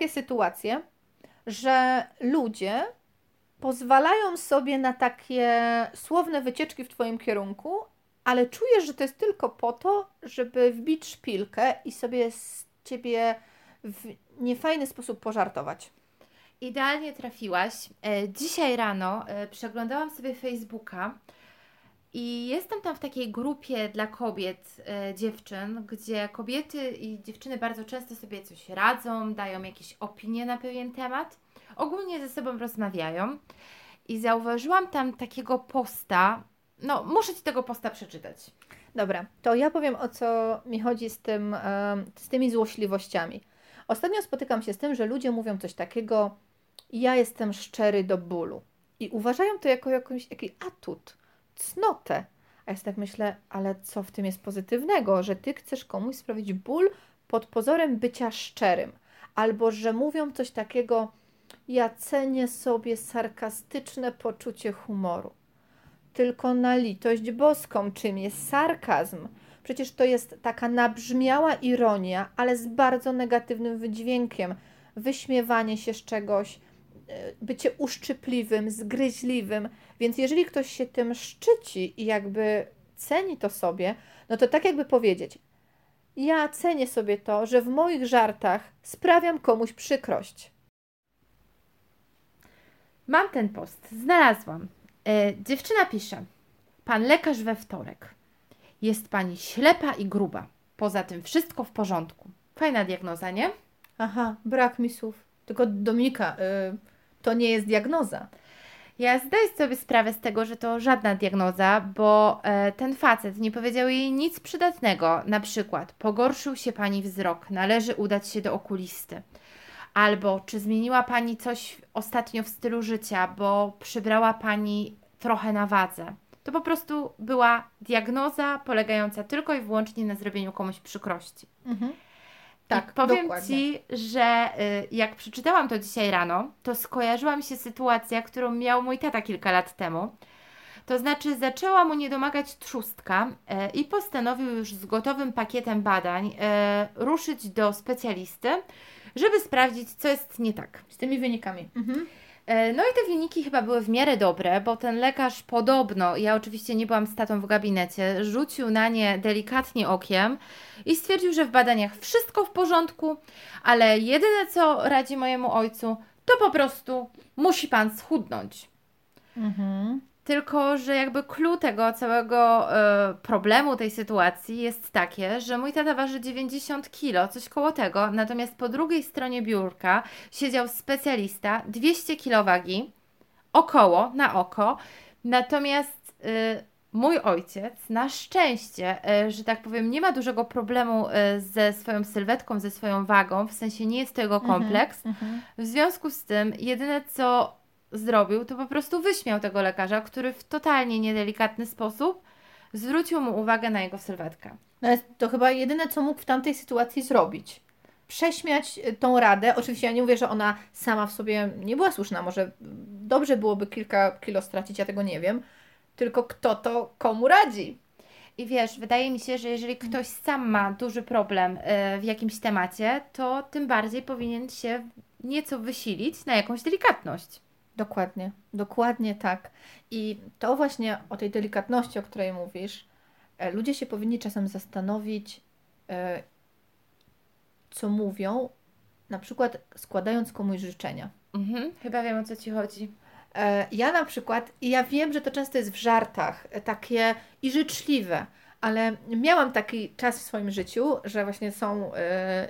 Takie sytuacje, że ludzie pozwalają sobie na takie słowne wycieczki w Twoim kierunku, ale czujesz, że to jest tylko po to, żeby wbić szpilkę i sobie z Ciebie w niefajny sposób pożartować? Idealnie trafiłaś. E, Dzisiaj rano e, przeglądałam sobie Facebooka i jestem tam w takiej grupie dla kobiet, e, dziewczyn, gdzie kobiety i dziewczyny bardzo często sobie coś radzą, dają jakieś opinie na pewien temat, ogólnie ze sobą rozmawiają. I zauważyłam tam takiego posta. No, muszę ci tego posta przeczytać. Dobra, to ja powiem o co mi chodzi z, tym, em, z tymi złośliwościami. Ostatnio spotykam się z tym, że ludzie mówią coś takiego, ja jestem szczery do bólu. I uważają to jako jakąś, jakiś atut, cnotę. A ja tak myślę, ale co w tym jest pozytywnego, że ty chcesz komuś sprawić ból pod pozorem bycia szczerym. Albo że mówią coś takiego, ja cenię sobie sarkastyczne poczucie humoru. Tylko na litość boską, czym jest sarkazm? Przecież to jest taka nabrzmiała ironia, ale z bardzo negatywnym wydźwiękiem. Wyśmiewanie się z czegoś, e, bycie uszczypliwym, zgryźliwym. Więc jeżeli ktoś się tym szczyci i jakby ceni to sobie, no to tak jakby powiedzieć: Ja cenię sobie to, że w moich żartach sprawiam komuś przykrość. Mam ten post, znalazłam. E, dziewczyna pisze: Pan lekarz we wtorek. Jest pani ślepa i gruba. Poza tym wszystko w porządku. Fajna diagnoza, nie? Aha, brak mi słów. Tylko Dominika, y, to nie jest diagnoza. Ja zdaję sobie sprawę z tego, że to żadna diagnoza, bo e, ten facet nie powiedział jej nic przydatnego. Na przykład, pogorszył się pani wzrok, należy udać się do okulisty. Albo czy zmieniła pani coś ostatnio w stylu życia, bo przybrała pani trochę na wadze. To po prostu była diagnoza polegająca tylko i wyłącznie na zrobieniu komuś przykrości. Tak, I powiem dokładnie. Ci, że y, jak przeczytałam to dzisiaj rano, to skojarzyła mi się sytuacja, którą miał mój tata kilka lat temu. To znaczy, zaczęła mu niedomagać trzustka e, i postanowił już z gotowym pakietem badań e, ruszyć do specjalisty, żeby sprawdzić, co jest nie tak. Z tymi wynikami. Mhm. E, No i te wyniki chyba były w miarę dobre, bo ten lekarz podobno, ja oczywiście nie byłam z tatą w gabinecie, rzucił na nie delikatnie okiem i stwierdził, że w badaniach wszystko w porządku, ale jedyne co radzi mojemu ojcu, to po prostu musi pan schudnąć. Mhm. Tylko, że jakby clue tego całego e, problemu tej sytuacji jest takie, że mój tata waży 90 kg, coś koło tego, natomiast po drugiej stronie biurka siedział specjalista, 200 kg wagi, około, na oko, natomiast e, mój ojciec na szczęście, e, że tak powiem, nie ma dużego problemu ze swoją sylwetką, ze swoją wagą, w sensie nie jest to jego kompleks, Mhm. w związku z tym, jedyne co zrobił, to po prostu wyśmiał tego lekarza, który w totalnie niedelikatny sposób zwrócił mu uwagę na jego sylwetkę. No jest to chyba jedyne, co mógł w tamtej sytuacji zrobić. Prześmiać y, tą radę. Oczywiście ja nie mówię, że ona sama w sobie nie była słuszna. Może dobrze byłoby kilka kilo stracić, ja tego nie wiem. Tylko kto to komu radzi? I wiesz, wydaje mi się, że jeżeli ktoś sam ma duży problem e, w jakimś temacie, to tym bardziej powinien się nieco wysilić na jakąś delikatność. Dokładnie, dokładnie tak. I to właśnie o tej delikatności, o której mówisz, e, ludzie się powinni czasem zastanowić, e, co mówią, na przykład składając komuś życzenia. Mhm, chyba wiem o co ci chodzi. E, Ja na przykład, i ja wiem, że to często jest w żartach, takie i życzliwe, ale miałam taki czas w swoim życiu, że właśnie są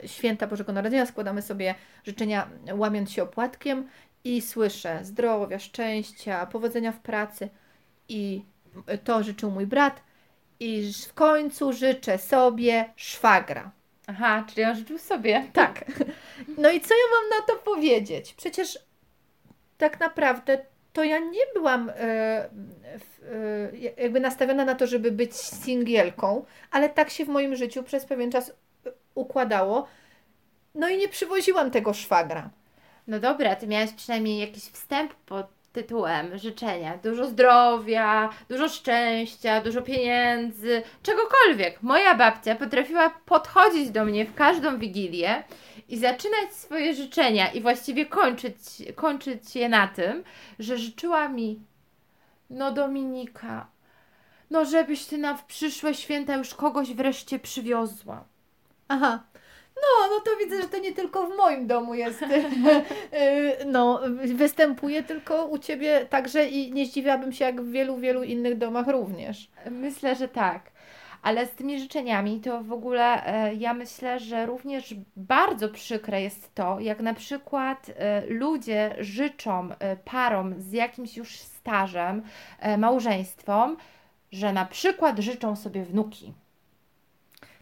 święta Bożego Narodzenia, składamy sobie życzenia łamiąc się opłatkiem i słyszę zdrowia, szczęścia, powodzenia w pracy i to życzył mój brat i w końcu życzę sobie szwagra. Aha, czyli on życzył sobie. Tak. No i co ja mam na to powiedzieć? Przecież tak naprawdę to ja nie byłam e, e, jakby nastawiona na to, żeby być singielką, ale tak się w moim życiu przez pewien czas e, układało. No i nie przywoziłam tego szwagra. No dobra, ty miałeś przynajmniej jakiś wstęp pod tytułem życzenia. Dużo zdrowia, dużo szczęścia, dużo pieniędzy, czegokolwiek. Moja babcia potrafiła podchodzić do mnie w każdą wigilię i zaczynać swoje życzenia i właściwie kończyć, kończyć je na tym, że życzyła mi, no Dominika, no żebyś ty na przyszłe święta już kogoś wreszcie przywiozła. Aha. No, no to widzę, że to nie tylko w moim domu jest. Y, no, występuje tylko u ciebie także i nie zdziwiłabym się, jak w wielu, wielu innych domach również. Myślę, że tak. Ale z tymi życzeniami to w ogóle e, ja myślę, że również bardzo przykre jest to, jak na przykład e, ludzie życzą e, parom z jakimś już stażem, małżeństwom, że na przykład życzą sobie wnuki.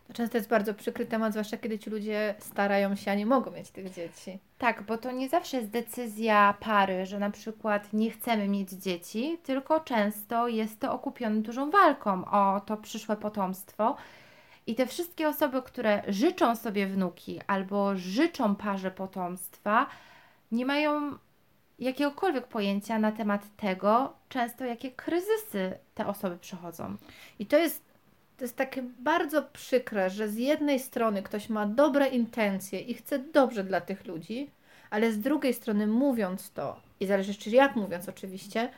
To często jest bardzo przykry temat, zwłaszcza kiedy ci ludzie starają się, a nie mogą mieć tych dzieci. Tak, bo to nie zawsze jest decyzja pary, że na przykład nie chcemy mieć dzieci, tylko często jest to okupione dużą walką o to przyszłe potomstwo. I te wszystkie osoby, które życzą sobie wnuki albo życzą parze potomstwa, nie mają jakiegokolwiek pojęcia na temat tego, często jakie kryzysy te osoby przechodzą. I to jest, to jest takie bardzo przykre, że z jednej strony ktoś ma dobre intencje i chce dobrze dla tych ludzi, ale z drugiej strony mówiąc to, i zależy czy jak mówiąc oczywiście,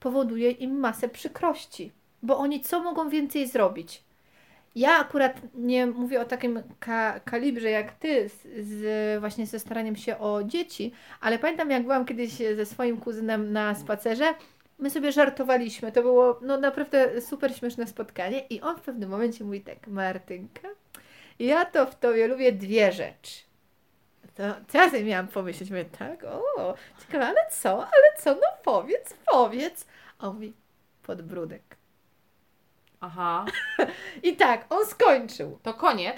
powoduje im masę przykrości, bo oni co mogą więcej zrobić? Ja akurat nie mówię o takim ka kalibrze jak ty, z, z, właśnie ze staraniem się o dzieci, ale pamiętam jak byłam kiedyś ze swoim kuzynem na spacerze, my sobie żartowaliśmy, to było no naprawdę super śmieszne spotkanie i on w pewnym momencie mówi tak, Martynka, ja to w tobie lubię dwie rzeczy. To, to ja miałam pomyśleć, mówię, tak, o, ciekawe, ale co, ale co, no powiedz, powiedz. A on mówi, podbródek. Aha. I tak, on skończył. To koniec.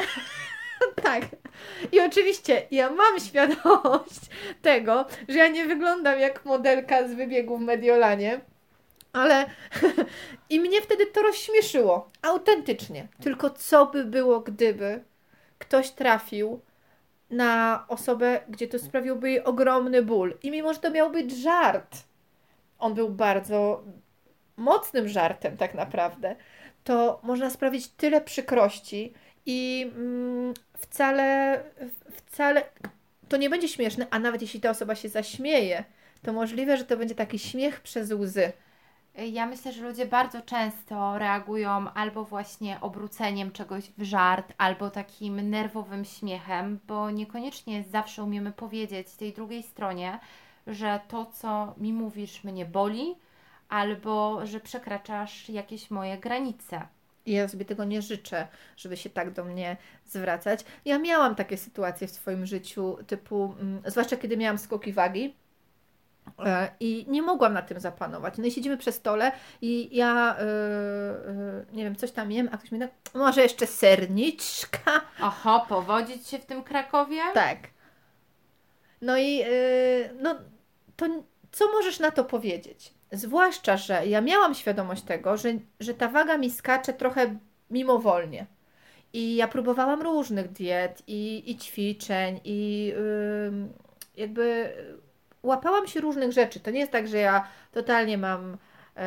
tak. I oczywiście ja mam świadomość tego, że ja nie wyglądam jak modelka z wybiegu w Mediolanie, ale i mnie wtedy to rozśmieszyło. Autentycznie. Tylko co by było, gdyby ktoś trafił na osobę, gdzie to sprawiłby jej ogromny ból. I mimo, że to miał być żart, on był bardzo mocnym żartem tak naprawdę, to można sprawić tyle przykrości i mm, wcale, wcale to nie będzie śmieszne, a nawet jeśli ta osoba się zaśmieje, to możliwe, że to będzie taki śmiech przez łzy. Ja myślę, że ludzie bardzo często reagują albo właśnie obróceniem czegoś w żart, albo takim nerwowym śmiechem, bo niekoniecznie zawsze umiemy powiedzieć tej drugiej stronie, że to, co mi mówisz, mnie boli, albo że przekraczasz jakieś moje granice. I ja sobie tego nie życzę, żeby się tak do mnie zwracać. Ja miałam takie sytuacje w swoim życiu, typu, mm, zwłaszcza kiedy miałam skoki wagi, e, i nie mogłam na tym zapanować. No i siedzimy przy stole i ja, yy, yy, nie wiem, coś tam jem, a ktoś mi tak, może jeszcze serniczka. Oho, powodzić się w tym Krakowie? Tak. No i yy, no, to co możesz na to powiedzieć? Zwłaszcza, że ja miałam świadomość tego, że, że ta waga mi skacze trochę mimowolnie. I ja próbowałam różnych diet i, i ćwiczeń, i yy, jakby łapałam się różnych rzeczy. To nie jest tak, że ja totalnie mam yy,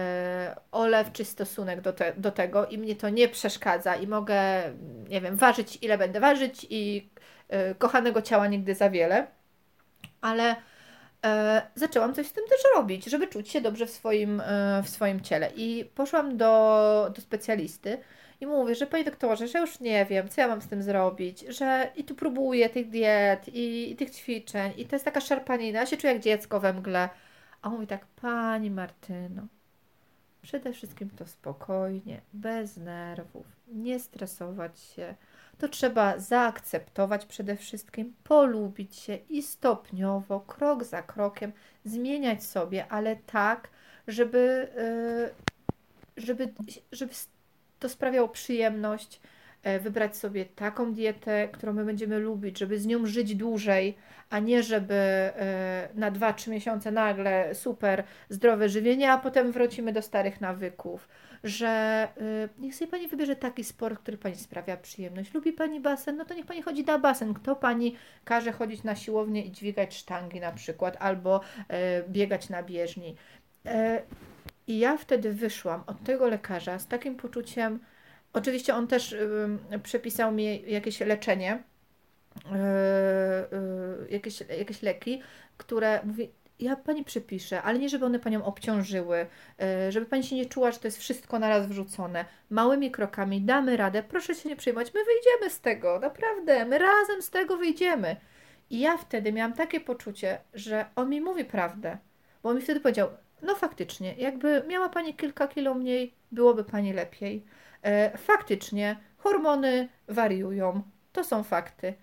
olewczy stosunek do, te, do tego i mnie to nie przeszkadza i mogę, nie wiem, ważyć ile będę ważyć i yy, kochanego ciała nigdy za wiele. Ale e, zaczęłam coś z tym też robić, żeby czuć się dobrze w swoim, e, w swoim ciele. I poszłam do, do specjalisty i mówię, że panie doktorze, że już nie wiem, co ja mam z tym zrobić, że i tu próbuję tych diet i, i tych ćwiczeń i to jest taka szarpanina, ja się czuję jak dziecko we mgle. A on mówi tak, pani Martyno, przede wszystkim to spokojnie, bez nerwów, nie stresować się, to trzeba zaakceptować przede wszystkim, polubić się i stopniowo, krok za krokiem zmieniać sobie, ale tak, żeby, yy, żeby, żeby to sprawiało przyjemność, wybrać sobie taką dietę, którą my będziemy lubić, żeby z nią żyć dłużej, a nie żeby e, na 2-3 miesiące nagle super zdrowe żywienie, a potem wrócimy do starych nawyków że y, niech sobie Pani wybierze taki sport, który Pani sprawia przyjemność. Lubi Pani basen? No to niech Pani chodzi na basen. Kto Pani każe chodzić na siłownię i dźwigać sztangi na przykład, albo biegać na bieżni. I ja wtedy wyszłam od tego lekarza z takim poczuciem, oczywiście on też przepisał mi jakieś leczenie, yy, jakieś, jakieś leki, które mówi, ja pani przypiszę, ale nie żeby one panią obciążyły, żeby pani się nie czuła, że to jest wszystko naraz wrzucone. Małymi krokami damy radę, proszę się nie przejmować, my wyjdziemy z tego, naprawdę, my razem z tego wyjdziemy. I ja wtedy miałam takie poczucie, że on mi mówi prawdę, bo on mi wtedy powiedział, no faktycznie, jakby miała pani kilka kilo mniej, byłoby pani lepiej. E, faktycznie, hormony wariują, to są fakty.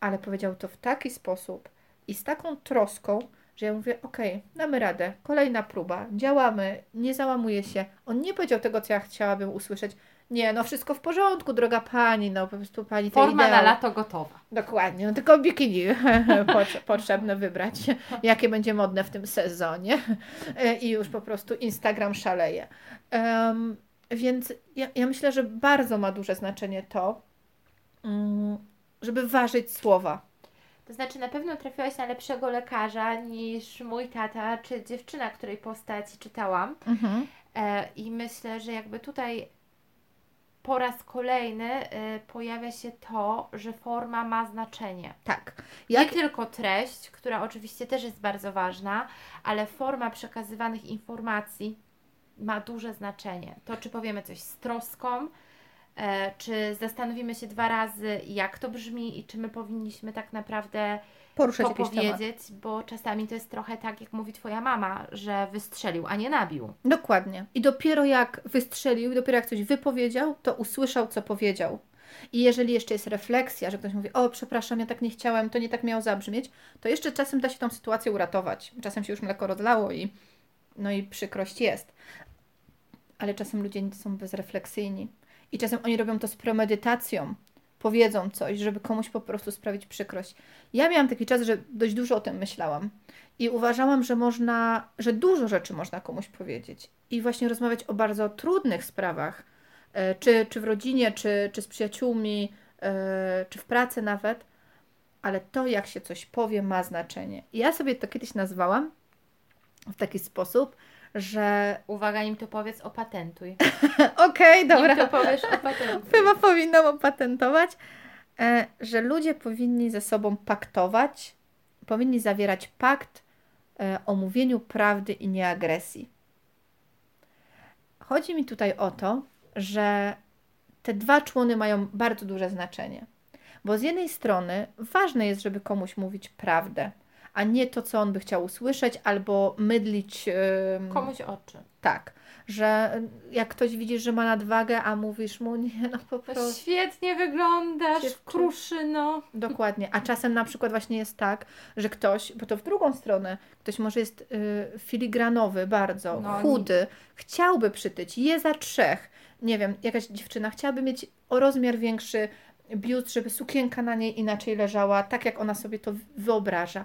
Ale powiedział to w taki sposób i z taką troską, że ja mówię, okej, okay, damy radę, kolejna próba, działamy, nie załamuje się. On nie powiedział tego, co ja chciałabym usłyszeć. Nie, no wszystko w porządku, droga pani, no po prostu pani Forma na lato gotowa. Dokładnie, no tylko bikini potrzebne wybrać, jakie będzie modne w tym sezonie i już po prostu Instagram szaleje. Um, więc ja, ja myślę, że bardzo ma duże znaczenie to, um, żeby ważyć słowa. To znaczy, na pewno trafiłaś na lepszego lekarza niż mój tata czy dziewczyna, której postaci czytałam. Mhm. E, I myślę, że jakby tutaj po raz kolejny y, pojawia się to, że forma ma znaczenie. Tak. Jak... Nie tylko treść, która oczywiście też jest bardzo ważna, ale forma przekazywanych informacji ma duże znaczenie. To, czy powiemy coś z troską, czy zastanowimy się dwa razy, jak to brzmi i czy my powinniśmy tak naprawdę Poruszać to powiedzieć, bo czasami to jest trochę tak, jak mówi Twoja mama, że wystrzelił, a nie nabił. Dokładnie. I dopiero jak wystrzelił, dopiero jak coś wypowiedział, to usłyszał, co powiedział. I jeżeli jeszcze jest refleksja, że ktoś mówi, o przepraszam, ja tak nie chciałem, to nie tak miało zabrzmieć, to jeszcze czasem da się tą sytuację uratować. Czasem się już mleko rozlało i no i przykrość jest. Ale czasem ludzie są bezrefleksyjni. I czasem oni robią to z premedytacją, powiedzą coś, żeby komuś po prostu sprawić przykrość. Ja miałam taki czas, że dość dużo o tym myślałam. I uważałam, że można, że dużo rzeczy można komuś powiedzieć. I właśnie rozmawiać o bardzo trudnych sprawach, e, czy, czy w rodzinie, czy, czy z przyjaciółmi, e, czy w pracy nawet, ale to, jak się coś powie, ma znaczenie. I ja sobie to kiedyś nazwałam w taki sposób, że... Uwaga, nim to powiedz, opatentuj. Okej, okay, dobra. Nim to powiesz, opatentuj. Chyba powinnam opatentować, e, że ludzie powinni ze sobą paktować, powinni zawierać pakt e, o mówieniu prawdy i nieagresji. Chodzi mi tutaj o to, że te dwa człony mają bardzo duże znaczenie. Bo z jednej strony ważne jest, żeby komuś mówić prawdę, a nie to, co on by chciał usłyszeć, albo mydlić. Yy, Komuś oczy. Tak. Że jak ktoś widzisz, że ma nadwagę, a mówisz mu, nie, no po prostu. Świetnie wyglądasz, kruszy, no. Dokładnie. A czasem na przykład właśnie jest tak, że ktoś, bo to w drugą stronę, ktoś może jest yy, filigranowy bardzo, no, chudy, nie. chciałby przytyć, je za trzech. Nie wiem, jakaś dziewczyna chciałaby mieć o rozmiar większy biust, żeby sukienka na niej inaczej leżała, tak jak ona sobie to wyobraża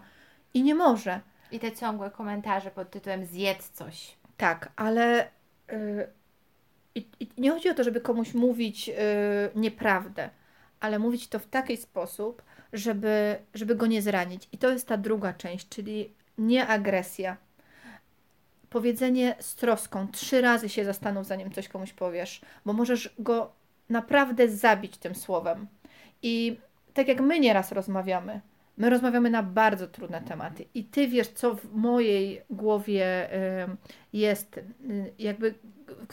i nie może. I te ciągłe komentarze pod tytułem zjedz coś. Tak, ale yy, i, nie chodzi o to, żeby komuś mówić yy, nieprawdę, ale mówić to w taki sposób, żeby, żeby go nie zranić. I to jest ta druga część, czyli nie agresja. Powiedzenie z troską. Trzy razy się zastanów, zanim coś komuś powiesz, bo możesz go naprawdę zabić tym słowem. I tak jak my nieraz rozmawiamy, My rozmawiamy na bardzo trudne tematy i ty wiesz, co w mojej głowie jest, y, jakby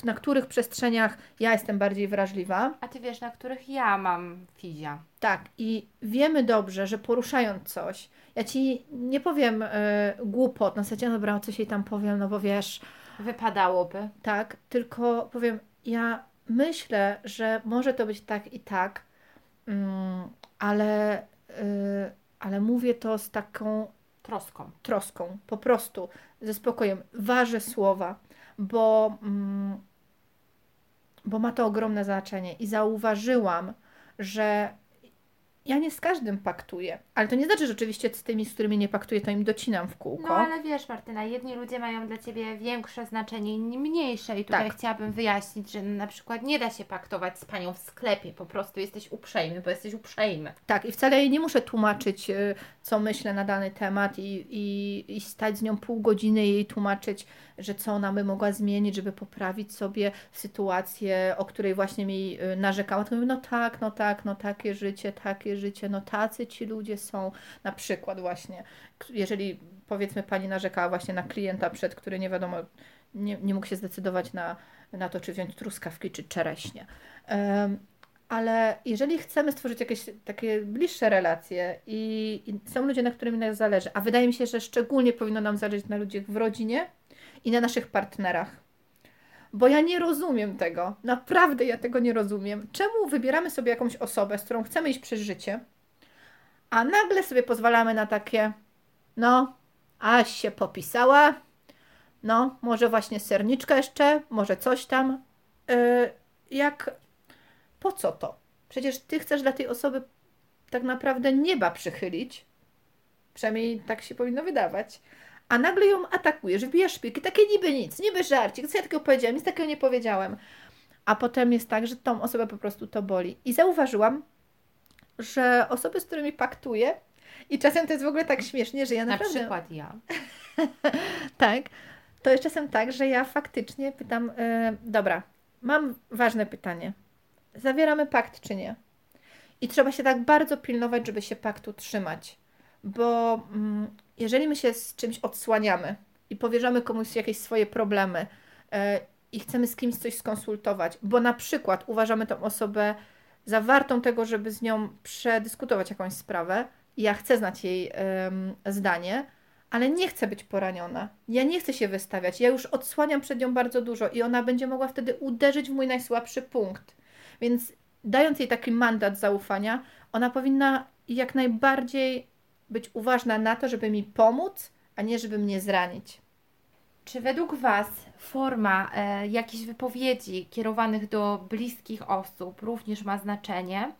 na których przestrzeniach ja jestem bardziej wrażliwa. A ty wiesz, na których ja mam fizia. Tak, i wiemy dobrze, że poruszając coś, ja ci nie powiem y, głupot, na zasadzie, no dobra, coś jej tam powiem, no bo wiesz. Wypadałoby. Tak, tylko powiem, ja myślę, że może to być tak i tak, mm, ale. Y, ale mówię to z taką troską. Troską, po prostu, ze spokojem. Ważę słowa, bo, mm, bo ma to ogromne znaczenie i zauważyłam, że ja nie z każdym paktuję, ale to nie znaczy, że oczywiście z tymi, z którymi nie paktuję, to im docinam w kółko. No ale wiesz Martyna, jedni ludzie mają dla Ciebie większe znaczenie, inni mniejsze i tutaj tak. chciałabym wyjaśnić, że na przykład nie da się paktować z Panią w sklepie, po prostu jesteś uprzejmy, bo jesteś uprzejmy. Tak i wcale jej nie muszę tłumaczyć, y, co myślę na dany temat i, i, i stać z nią pół godziny i jej tłumaczyć, że co ona by mogła zmienić, żeby poprawić sobie sytuację, o której właśnie mi y, narzekała, to mówię, no tak, no tak, no takie życie, takie życie, no tacy ci ludzie są. Na przykład właśnie, jeżeli powiedzmy pani narzekała właśnie na klienta, przed który nie wiadomo, nie, nie mógł się zdecydować na, na to, czy wziąć truskawki, czy czereśnie. Um, ale jeżeli chcemy stworzyć jakieś takie bliższe relacje i, i, są ludzie, na którymi nas zależy, a wydaje mi się, że szczególnie powinno nam zależeć na ludziach w rodzinie i na naszych partnerach. Bo ja nie rozumiem tego, naprawdę ja tego nie rozumiem. Czemu wybieramy sobie jakąś osobę, z którą chcemy iść przez życie, a nagle sobie pozwalamy na takie, no, aś się popisała, no, może właśnie serniczka jeszcze, może coś tam. Yy, jak po co to? Przecież ty chcesz dla tej osoby tak naprawdę nieba przychylić. Przynajmniej tak się powinno wydawać. A nagle ją atakujesz, wbijasz szpilki, takie niby nic, niby żarcik, co ja takiego powiedziałem, nic takiego nie powiedziałem. A potem jest tak, że tą osobę po prostu to boli. I zauważyłam, że osoby, z którymi paktuję, i czasem to jest w ogóle tak śmiesznie, że ja naprawdę... Na przykład ja. tak. To jest czasem tak, że ja faktycznie pytam, yy, dobra, mam ważne pytanie zawieramy pakt czy nie. I trzeba się tak bardzo pilnować, żeby się paktu trzymać, bo mm, jeżeli my się z czymś odsłaniamy i powierzamy komuś jakieś swoje problemy e, i chcemy z kimś coś skonsultować, bo na przykład uważamy tą osobę za wartą tego, żeby z nią przedyskutować jakąś sprawę, ja chcę znać jej zdanie, ale nie chcę być poraniona. Ja nie chcę się wystawiać. Ja już odsłaniam przed nią bardzo dużo i ona będzie mogła wtedy uderzyć w mój najsłabszy punkt. Więc dając jej taki mandat zaufania, ona powinna jak najbardziej być uważna na to, żeby mi pomóc, a nie żeby mnie zranić. Czy według Was forma e, jakichś wypowiedzi kierowanych do bliskich osób również ma znaczenie?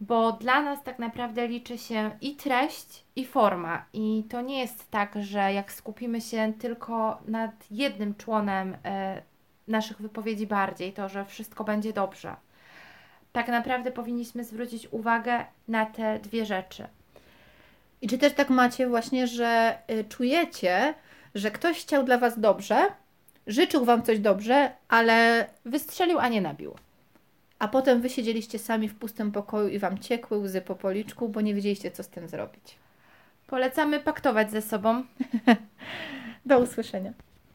Bo dla nas tak naprawdę liczy się i treść, i forma. I to nie jest tak, że jak skupimy się tylko nad jednym członem e, naszych wypowiedzi bardziej, to że wszystko będzie dobrze tak naprawdę powinniśmy zwrócić uwagę na te dwie rzeczy. I czy też tak macie właśnie, że y, czujecie, że ktoś chciał dla Was dobrze, życzył Wam coś dobrze, ale wystrzelił, a nie nabił. A potem Wy siedzieliście sami w pustym pokoju i Wam ciekły łzy po policzku, bo nie wiedzieliście, co z tym zrobić. Polecamy paktować ze sobą. Do usłyszenia.